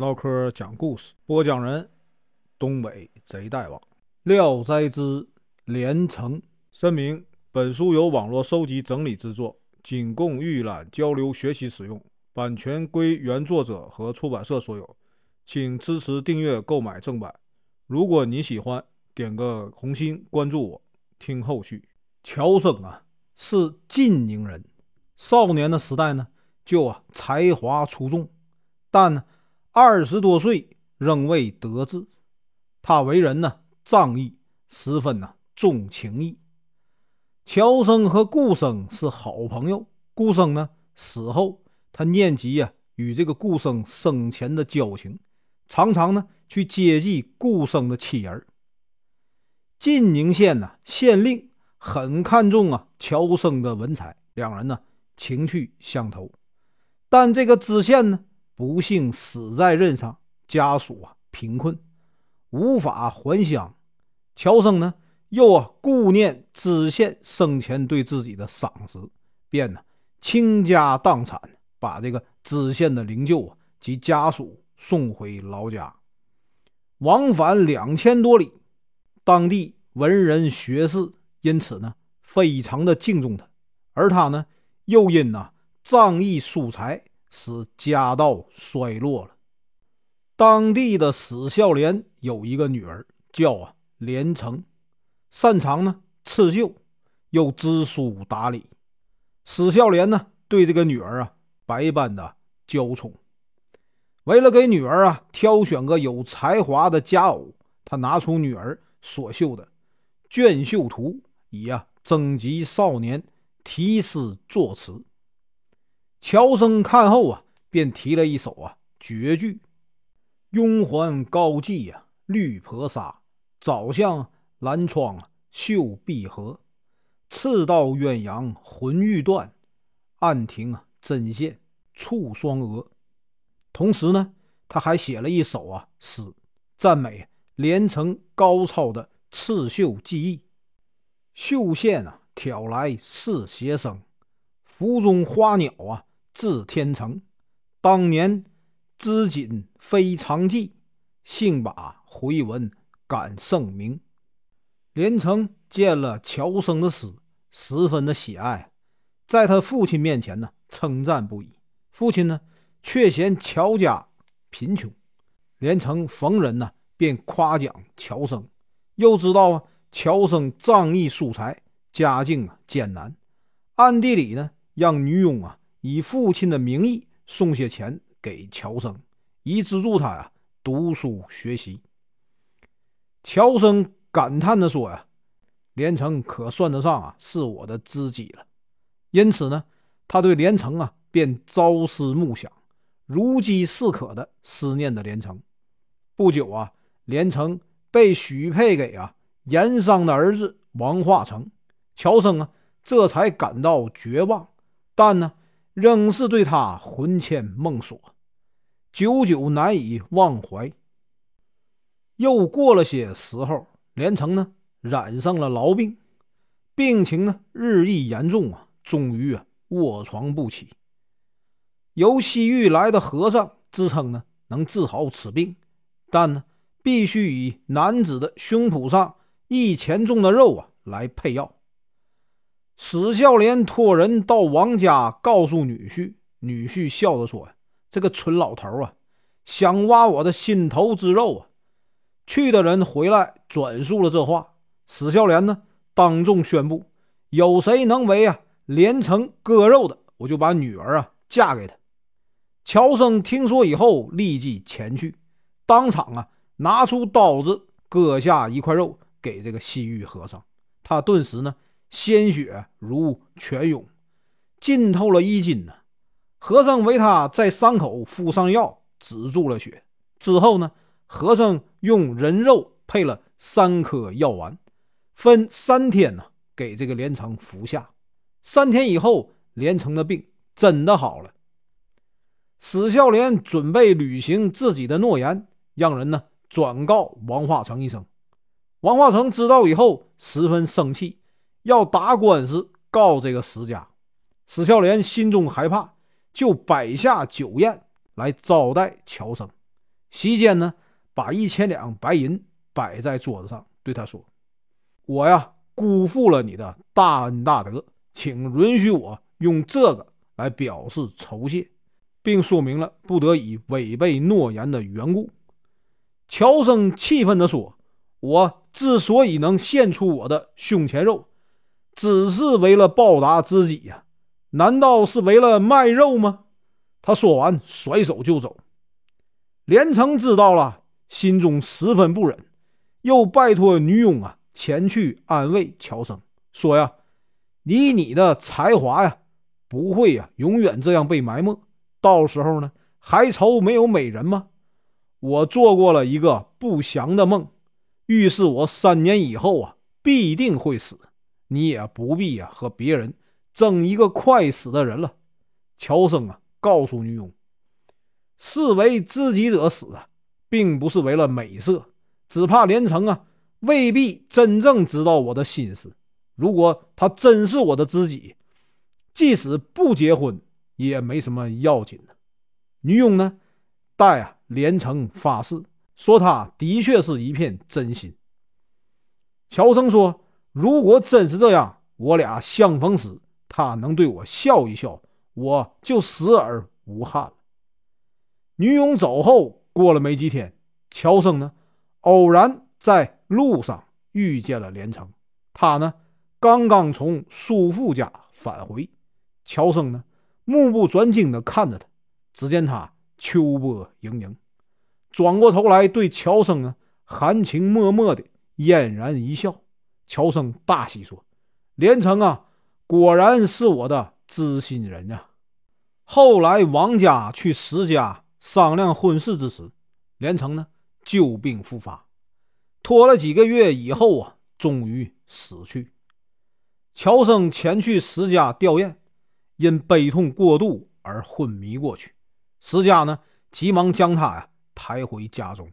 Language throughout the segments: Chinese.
唠嗑讲故事，播讲人：东北贼大王，《聊斋之连城》。声明：本书由网络收集整理制作，仅供预览、交流、学习使用，版权归原作者和出版社所有，请支持订阅、购买正版。如果你喜欢，点个红心，关注我，听后续。乔生啊，是晋宁人，少年的时代呢，就啊才华出众，但呢。二十多岁仍未得志，他为人呢仗义，十分呢重情义。乔生和顾生是好朋友，顾生呢死后，他念及呀与这个顾生生前的交情，常常呢去接济顾生的妻儿。晋宁县呢县令很看重啊乔生的文采，两人呢情趣相投，但这个知县呢。不幸死在任上，家属啊贫困，无法还乡。乔生呢又啊顾念知县生前对自己的赏识，便呢倾家荡产，把这个知县的灵柩啊及家属送回老家。往返两千多里，当地文人学士因此呢非常的敬重他，而他呢又因呐仗义疏财。使家道衰落了。当地的史孝廉有一个女儿，叫啊连城，擅长呢刺绣，又知书达理。史孝廉呢对这个女儿啊百般的娇宠。为了给女儿啊挑选个有才华的佳偶，他拿出女儿所绣的卷绣图，以啊征集少年题诗作词。乔生看后啊，便提了一首啊绝句：“拥环高髻呀，绿婆纱，早向兰窗绣碧荷。赤道鸳鸯魂欲断，暗停针线触双额。”同时呢，他还写了一首啊诗，赞美连城高超的刺绣技艺：“绣线啊挑来似斜生，腹中花鸟啊。”字天成，当年织锦非常技，幸把回文感盛名。连城见了乔生的诗，十分的喜爱，在他父亲面前呢称赞不已。父亲呢却嫌乔家贫穷，连城逢人呢便夸奖乔生，又知道啊乔生仗义疏财，家境啊艰难，暗地里呢让女佣啊。以父亲的名义送些钱给乔生，以资助他呀读书学习。乔生感叹地说：“呀，连城可算得上啊是我的知己了。”因此呢，他对连城啊便朝思暮想，如饥似渴的思念着连城。不久啊，连城被许配给啊严商的儿子王化成，乔生啊这才感到绝望，但呢。仍是对他魂牵梦锁，久久难以忘怀。又过了些时候，连城呢染上了痨病，病情呢日益严重啊，终于啊卧床不起。由西域来的和尚自称呢能治好此病，但呢必须以男子的胸脯上一钱重的肉啊来配药。史孝廉托人到王家告诉女婿，女婿笑着说：“这个蠢老头啊，想挖我的心头之肉啊！”去的人回来转述了这话。史孝廉呢，当众宣布：“有谁能为啊连城割肉的，我就把女儿啊嫁给他。”乔生听说以后，立即前去，当场啊拿出刀子割下一块肉给这个西域和尚。他顿时呢。鲜血如泉涌，浸透了衣襟呢。和尚为他在伤口敷上药，止住了血。之后呢，和尚用人肉配了三颗药丸，分三天呢给这个连城服下。三天以后，连城的病真的好了。史孝廉准备履行自己的诺言，让人呢转告王化成一声。王化成知道以后，十分生气。要打官司告这个史家，史孝廉心中害怕，就摆下酒宴来招待乔生。席间呢，把一千两白银摆在桌子上，对他说：“我呀，辜负了你的大恩大德，请允许我用这个来表示酬谢，并说明了不得已违背诺言的缘故。”乔生气愤地说：“我之所以能献出我的胸前肉，只是为了报答知己呀，难道是为了卖肉吗？”他说完，甩手就走。连城知道了，心中十分不忍，又拜托女佣啊前去安慰乔生，说呀：“以你的才华呀，不会呀永远这样被埋没。到时候呢，还愁没有美人吗？我做过了一个不祥的梦，预示我三年以后啊必定会死。你也不必呀和别人争一个快死的人了。”乔生啊。告诉女佣，视为知己者死啊，并不是为了美色，只怕连城啊未必真正知道我的心思。如果他真是我的知己，即使不结婚也没什么要紧的。女佣呢，代啊连城发誓，说他的确是一片真心。乔生说：“如果真是这样，我俩相逢时，他能对我笑一笑。”我就死而无憾了。女佣走后，过了没几天，乔生呢，偶然在路上遇见了连城。他呢，刚刚从叔父家返回。乔生呢，目不转睛地看着他。只见他秋波盈盈，转过头来对乔生呢，含情脉脉的嫣然一笑。乔生大喜说：“连城啊，果然是我的。”知心人呀！后来王家去石家商量婚事之时，连城呢旧病复发，拖了几个月以后啊，终于死去。乔生前去石家吊唁，因悲痛过度而昏迷过去。石家呢急忙将他呀抬回家中。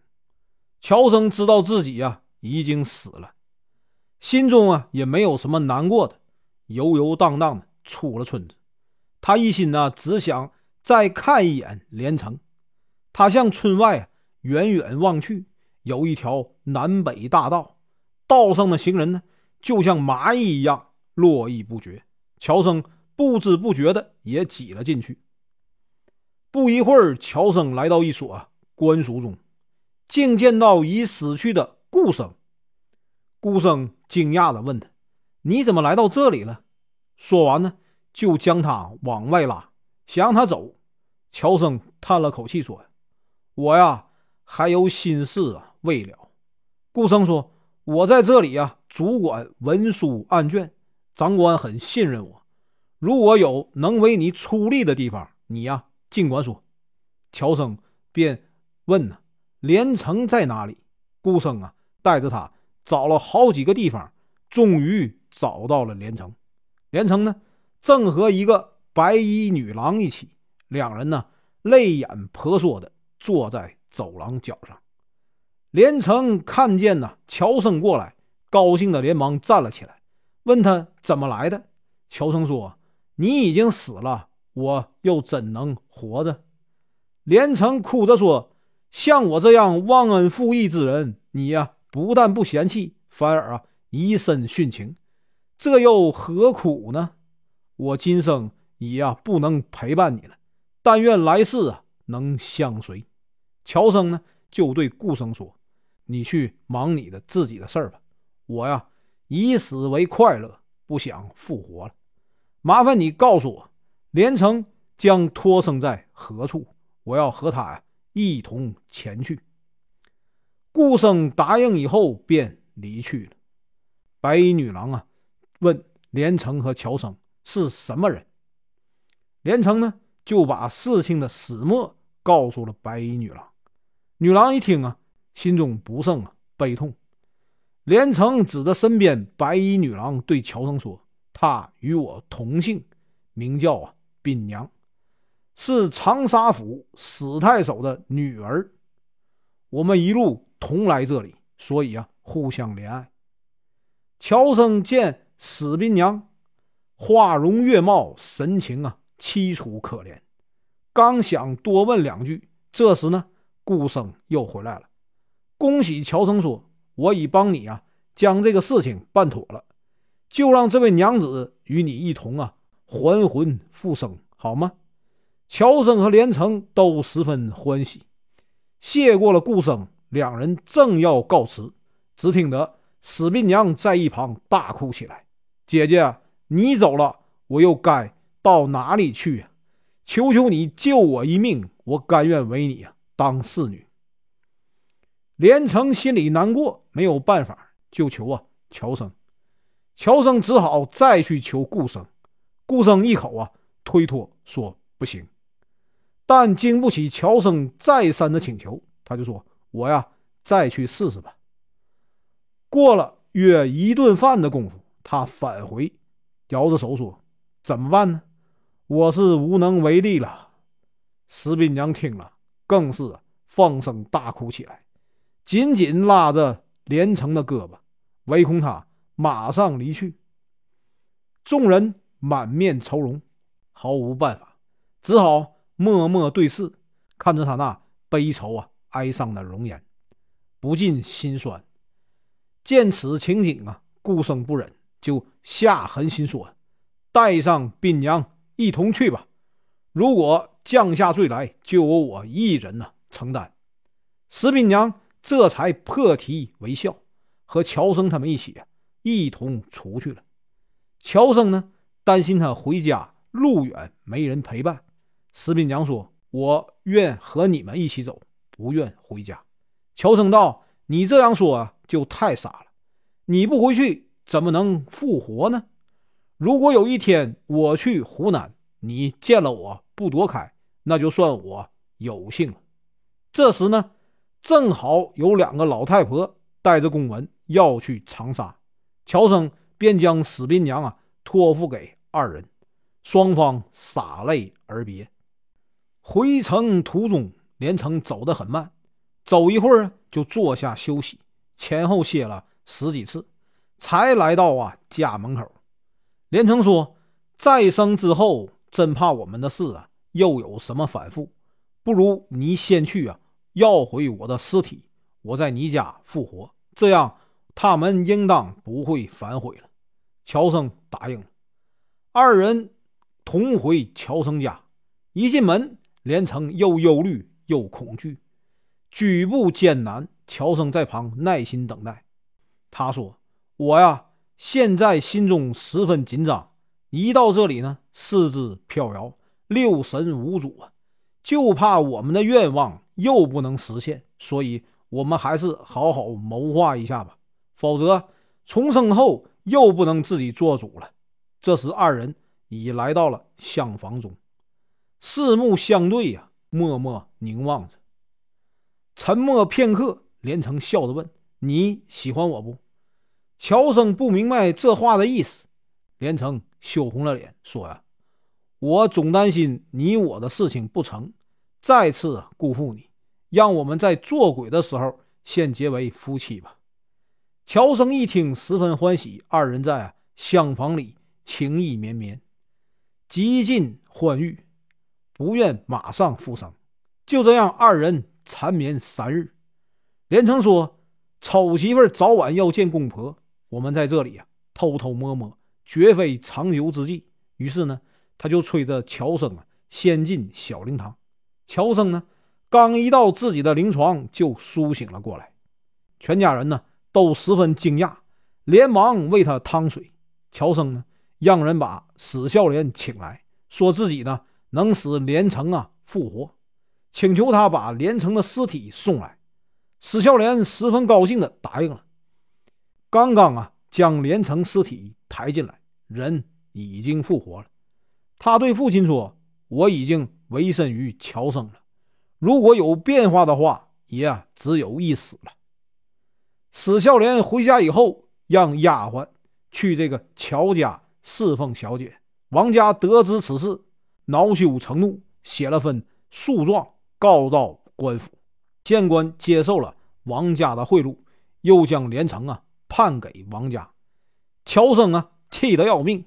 乔生知道自己呀已经死了，心中啊也没有什么难过的，游游荡荡的。出了村子，他一心呢，只想再看一眼连城。他向村外远远望去，有一条南北大道，道上的行人呢，就像蚂蚁一样络绎不绝。乔生不知不觉的也挤了进去。不一会儿，乔生来到一所官署中，竟见到已死去的顾生。顾生惊讶的问他：“你怎么来到这里了？”说完呢，就将他往外拉，想让他走。乔生叹了口气说：“我呀，还有心事啊未了。”顾生说：“我在这里呀，主管文书案卷，长官很信任我。如果有能为你出力的地方，你呀尽管说。”乔生便问：“呢，连城在哪里？”顾生啊，带着他找了好几个地方，终于找到了连城。连城呢，正和一个白衣女郎一起，两人呢泪眼婆娑的坐在走廊角上。连城看见呢乔生过来，高兴的连忙站了起来，问他怎么来的。乔生说：“你已经死了，我又怎能活着？”连城哭着说：“像我这样忘恩负义之人，你呀不但不嫌弃，反而啊以身殉情。”这又何苦呢？我今生已呀不能陪伴你了，但愿来世啊能相随。乔生呢就对顾生说：“你去忙你的自己的事儿吧，我呀以死为快乐，不想复活了。麻烦你告诉我，连城将托生在何处？我要和他呀一同前去。”顾生答应以后便离去了。白衣女郎啊。问连城和乔生是什么人？连城呢就把事情的始末告诉了白衣女郎。女郎一听啊，心中不胜啊悲痛。连城指着身边白衣女郎对乔生说：“她与我同姓，名叫啊滨娘，是长沙府史太守的女儿。我们一路同来这里，所以啊互相怜爱。”乔生见。史宾娘花容月貌，神情啊凄楚可怜。刚想多问两句，这时呢，顾生又回来了。恭喜乔生说：“我已帮你啊，将这个事情办妥了，就让这位娘子与你一同啊，还魂复生，好吗？”乔生和连城都十分欢喜，谢过了顾生，两人正要告辞，只听得史斌娘在一旁大哭起来：“姐姐，你走了，我又该到哪里去呀？求求你救我一命，我甘愿为你啊当侍女。”连城心里难过，没有办法，就求啊乔生。乔生只好再去求顾生，顾生一口啊推脱说：“不行。”但经不起乔生再三的请求，他就说：“我呀，再去试试吧。”过了约一顿饭的功夫，他返回，摇着手说：“怎么办呢？我是无能为力了。”石斌娘听了，更是放声大哭起来，紧紧拉着连城的胳膊，唯恐他马上离去。众人满面愁容，毫无办法，只好。默默对视，看着他那悲愁啊、哀伤的容颜，不禁心酸。见此情景啊，顾生不忍，就下狠心说：“带上斌娘一同去吧。如果降下罪来，就由我一人呢承担。”石斌娘这才破涕为笑，和乔生他们一起，一同出去了。乔生呢，担心他回家路远，没人陪伴。石斌娘说：“我愿和你们一起走，不愿回家。”乔生道：“你这样说，就太傻了。你不回去，怎么能复活呢？如果有一天我去湖南，你见了我不躲开，那就算我有幸了。”这时呢，正好有两个老太婆带着公文要去长沙，乔生便将史斌娘啊托付给二人，双方洒泪而别。回程途中，连城走得很慢，走一会儿就坐下休息，前后歇了十几次，才来到啊家门口。连城说：“再生之后，真怕我们的事啊又有什么反复，不如你先去啊，要回我的尸体，我在你家复活，这样他们应当不会反悔了。”乔生答应了，二人同回乔生家，一进门。连城又忧虑又恐惧，举步艰难。乔生在旁耐心等待。他说：“我呀，现在心中十分紧张，一到这里呢，四肢飘摇，六神无主啊，就怕我们的愿望又不能实现。所以，我们还是好好谋划一下吧，否则重生后又不能自己做主了。”这时，二人已来到了厢房中。四目相对呀，默默凝望着。沉默片刻，连城笑着问：“你喜欢我不？”乔生不明白这话的意思，连城羞红了脸，说：“呀，我总担心你我的事情不成，再次辜负你。让我们在做鬼的时候先结为夫妻吧。”乔生一听，十分欢喜。二人在厢房里情意绵绵，极尽欢愉。不愿马上复生，就这样，二人缠绵三日。连城说：“丑媳妇早晚要见公婆，我们在这里啊，偷偷摸摸，绝非长久之计。”于是呢，他就催着乔生啊，先进小灵堂。乔生呢，刚一到自己的灵床，就苏醒了过来。全家人呢，都十分惊讶，连忙为他趟水。乔生呢，让人把史孝廉请来，说自己呢。能使连城啊复活，请求他把连城的尸体送来。史孝廉十分高兴的答应了。刚刚啊将连城尸体抬进来，人已经复活了。他对父亲说：“我已经委身于乔生了，如果有变化的话，也只有一死了。”史孝廉回家以后，让丫鬟去这个乔家侍奉小姐。王家得知此事。恼羞成怒，写了份诉状告到官府。县官接受了王家的贿赂，又将连城啊判给王家。乔生啊气得要命，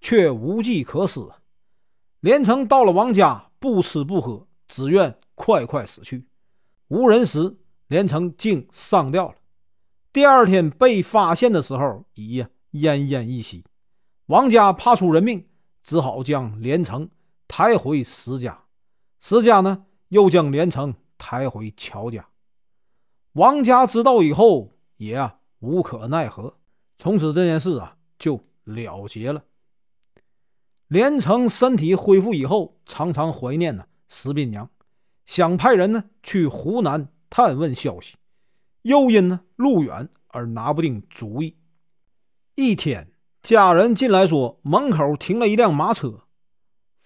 却无计可施啊。连城到了王家，不吃不喝，只愿快快死去。无人时，连城竟上吊了。第二天被发现的时候，已奄奄一息。王家怕出人命，只好将连城抬回石家。石家呢，又将连城抬回乔家。王家知道以后，也啊无可奈何。从此这件事啊就了结了。连城身体恢复以后，常常怀念呢石斌娘，想派人呢去湖南探问消息，又因呢路远而拿不定主意。一天，家人进来说门口停了一辆马车，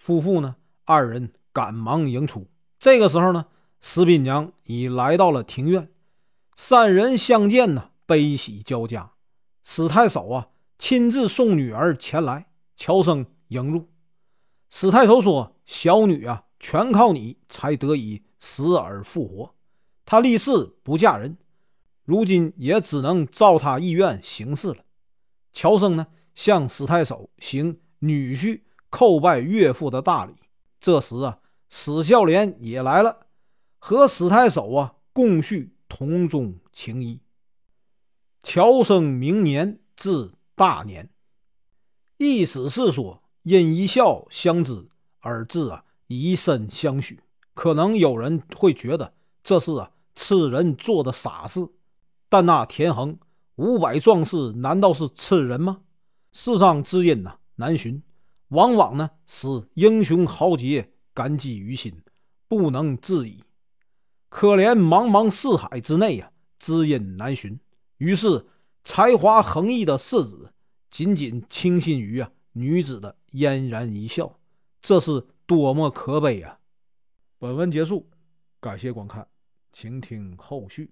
夫妇呢二人赶忙迎出。这个时候呢，石斌娘已来到了庭院，三人相见呢悲喜交加。史太守啊亲自送女儿前来，乔生。迎入，史太守说：“小女啊，全靠你才得以死而复活。她立誓不嫁人，如今也只能照她意愿行事了。”乔生呢，向史太守行女婿叩拜岳父的大礼。这时啊，史孝廉也来了，和史太守啊共叙同宗情谊。乔生明年至大年，意思是说。因一笑相知而至啊，以身相许。可能有人会觉得这是啊痴人做的傻事，但那田横五百壮士难道是痴人吗？世上知音呐难寻，往往呢使英雄豪杰感激于心，不能自已。可怜茫茫四海之内呀，知音难寻。于是才华横溢的世子仅仅倾心于啊女子的。嫣然一笑，这是多么可悲啊！本文结束，感谢观看，请听后续。